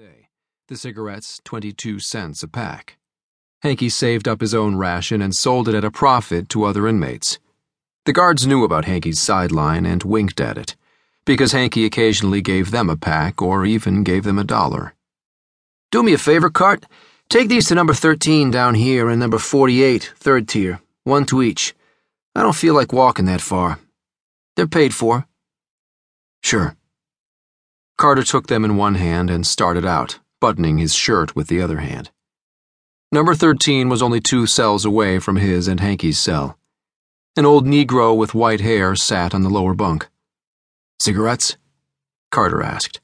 day, the cigarettes 22 cents a pack. Hanky saved up his own ration and sold it at a profit to other inmates. The guards knew about Hanky's sideline and winked at it, because Hanky occasionally gave them a pack or even gave them a dollar. Do me a favor, Cart. Take these to number 13 down here and number 48, third tier, one to each. I don't feel like walking that far. They're paid for. Sure. Carter took them in one hand and started out, buttoning his shirt with the other hand. Number 13 was only two cells away from his and Hanky's cell. An old Negro with white hair sat on the lower bunk. Cigarettes? Carter asked.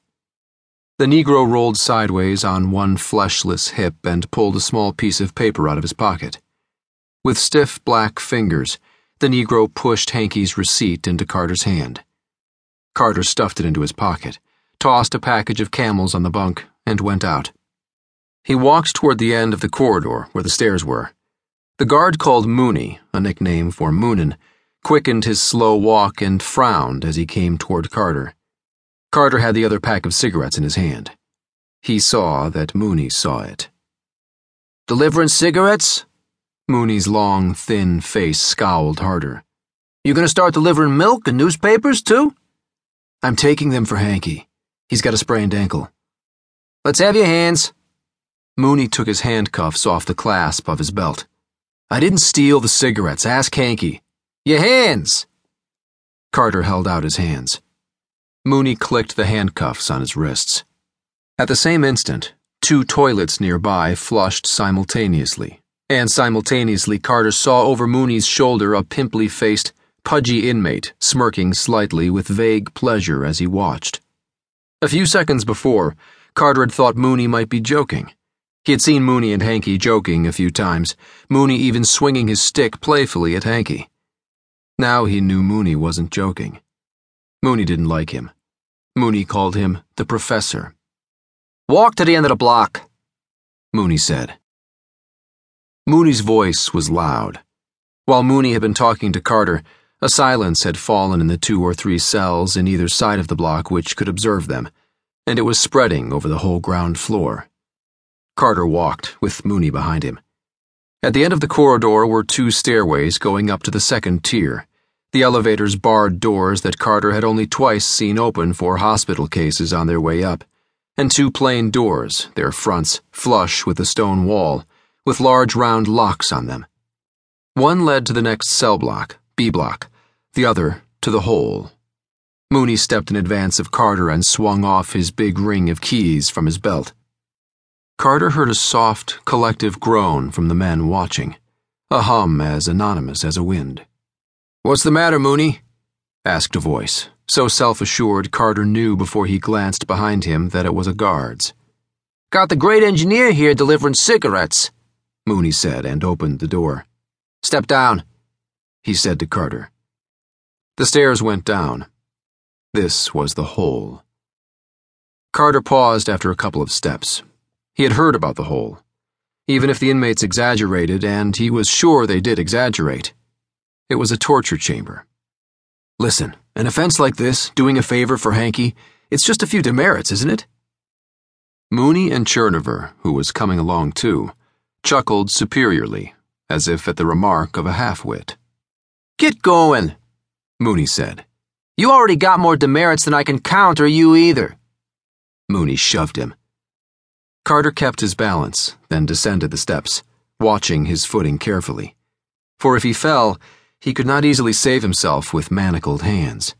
The Negro rolled sideways on one fleshless hip and pulled a small piece of paper out of his pocket. With stiff black fingers, the Negro pushed Hanky's receipt into Carter's hand. Carter stuffed it into his pocket tossed a package of camels on the bunk, and went out. He walked toward the end of the corridor where the stairs were. The guard called Mooney, a nickname for Moonin, quickened his slow walk and frowned as he came toward Carter. Carter had the other pack of cigarettes in his hand. He saw that Mooney saw it. Delivering cigarettes? Mooney's long, thin face scowled harder. You gonna start delivering milk and newspapers, too? I'm taking them for Hanky. He's got a sprained ankle. Let's have your hands. Mooney took his handcuffs off the clasp of his belt. I didn't steal the cigarettes. Ask Hanky. Your hands! Carter held out his hands. Mooney clicked the handcuffs on his wrists. At the same instant, two toilets nearby flushed simultaneously, and simultaneously Carter saw over Mooney's shoulder a pimply faced, pudgy inmate smirking slightly with vague pleasure as he watched. A few seconds before, Carter had thought Mooney might be joking. He had seen Mooney and Hanky joking a few times, Mooney even swinging his stick playfully at Hanky. Now he knew Mooney wasn't joking. Mooney didn't like him. Mooney called him the professor. Walk to the end of the block, Mooney said. Mooney's voice was loud. While Mooney had been talking to Carter, a silence had fallen in the two or three cells in either side of the block which could observe them, and it was spreading over the whole ground floor. Carter walked, with Mooney behind him. At the end of the corridor were two stairways going up to the second tier, the elevator's barred doors that Carter had only twice seen open for hospital cases on their way up, and two plain doors, their fronts flush with the stone wall, with large round locks on them. One led to the next cell block, B block, the other to the hole. Mooney stepped in advance of Carter and swung off his big ring of keys from his belt. Carter heard a soft, collective groan from the men watching, a hum as anonymous as a wind. What's the matter, Mooney? asked a voice, so self assured Carter knew before he glanced behind him that it was a guard's. Got the great engineer here delivering cigarettes, Mooney said and opened the door. Step down he said to Carter. The stairs went down. This was the hole. Carter paused after a couple of steps. He had heard about the hole. Even if the inmates exaggerated, and he was sure they did exaggerate, it was a torture chamber. Listen, an offense like this, doing a favor for Hanky, it's just a few demerits, isn't it? Mooney and Chernover, who was coming along too, chuckled superiorly, as if at the remark of a half-wit. Get going, Mooney said. You already got more demerits than I can count, or you either. Mooney shoved him. Carter kept his balance, then descended the steps, watching his footing carefully. For if he fell, he could not easily save himself with manacled hands.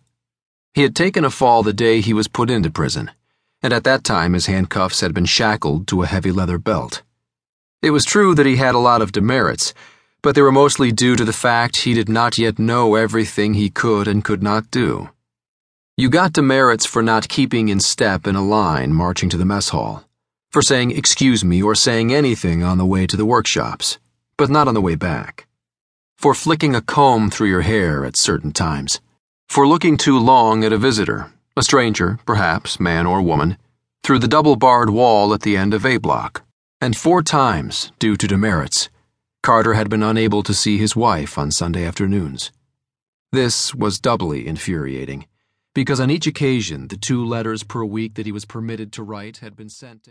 He had taken a fall the day he was put into prison, and at that time his handcuffs had been shackled to a heavy leather belt. It was true that he had a lot of demerits but they were mostly due to the fact he did not yet know everything he could and could not do. You got demerits for not keeping in step in a line marching to the mess hall, for saying excuse me or saying anything on the way to the workshops, but not on the way back, for flicking a comb through your hair at certain times, for looking too long at a visitor, a stranger, perhaps, man or woman, through the double barred wall at the end of A block, and four times due to demerits Carter had been unable to see his wife on Sunday afternoons. This was doubly infuriating, because on each occasion the two letters per week that he was permitted to write had been sent to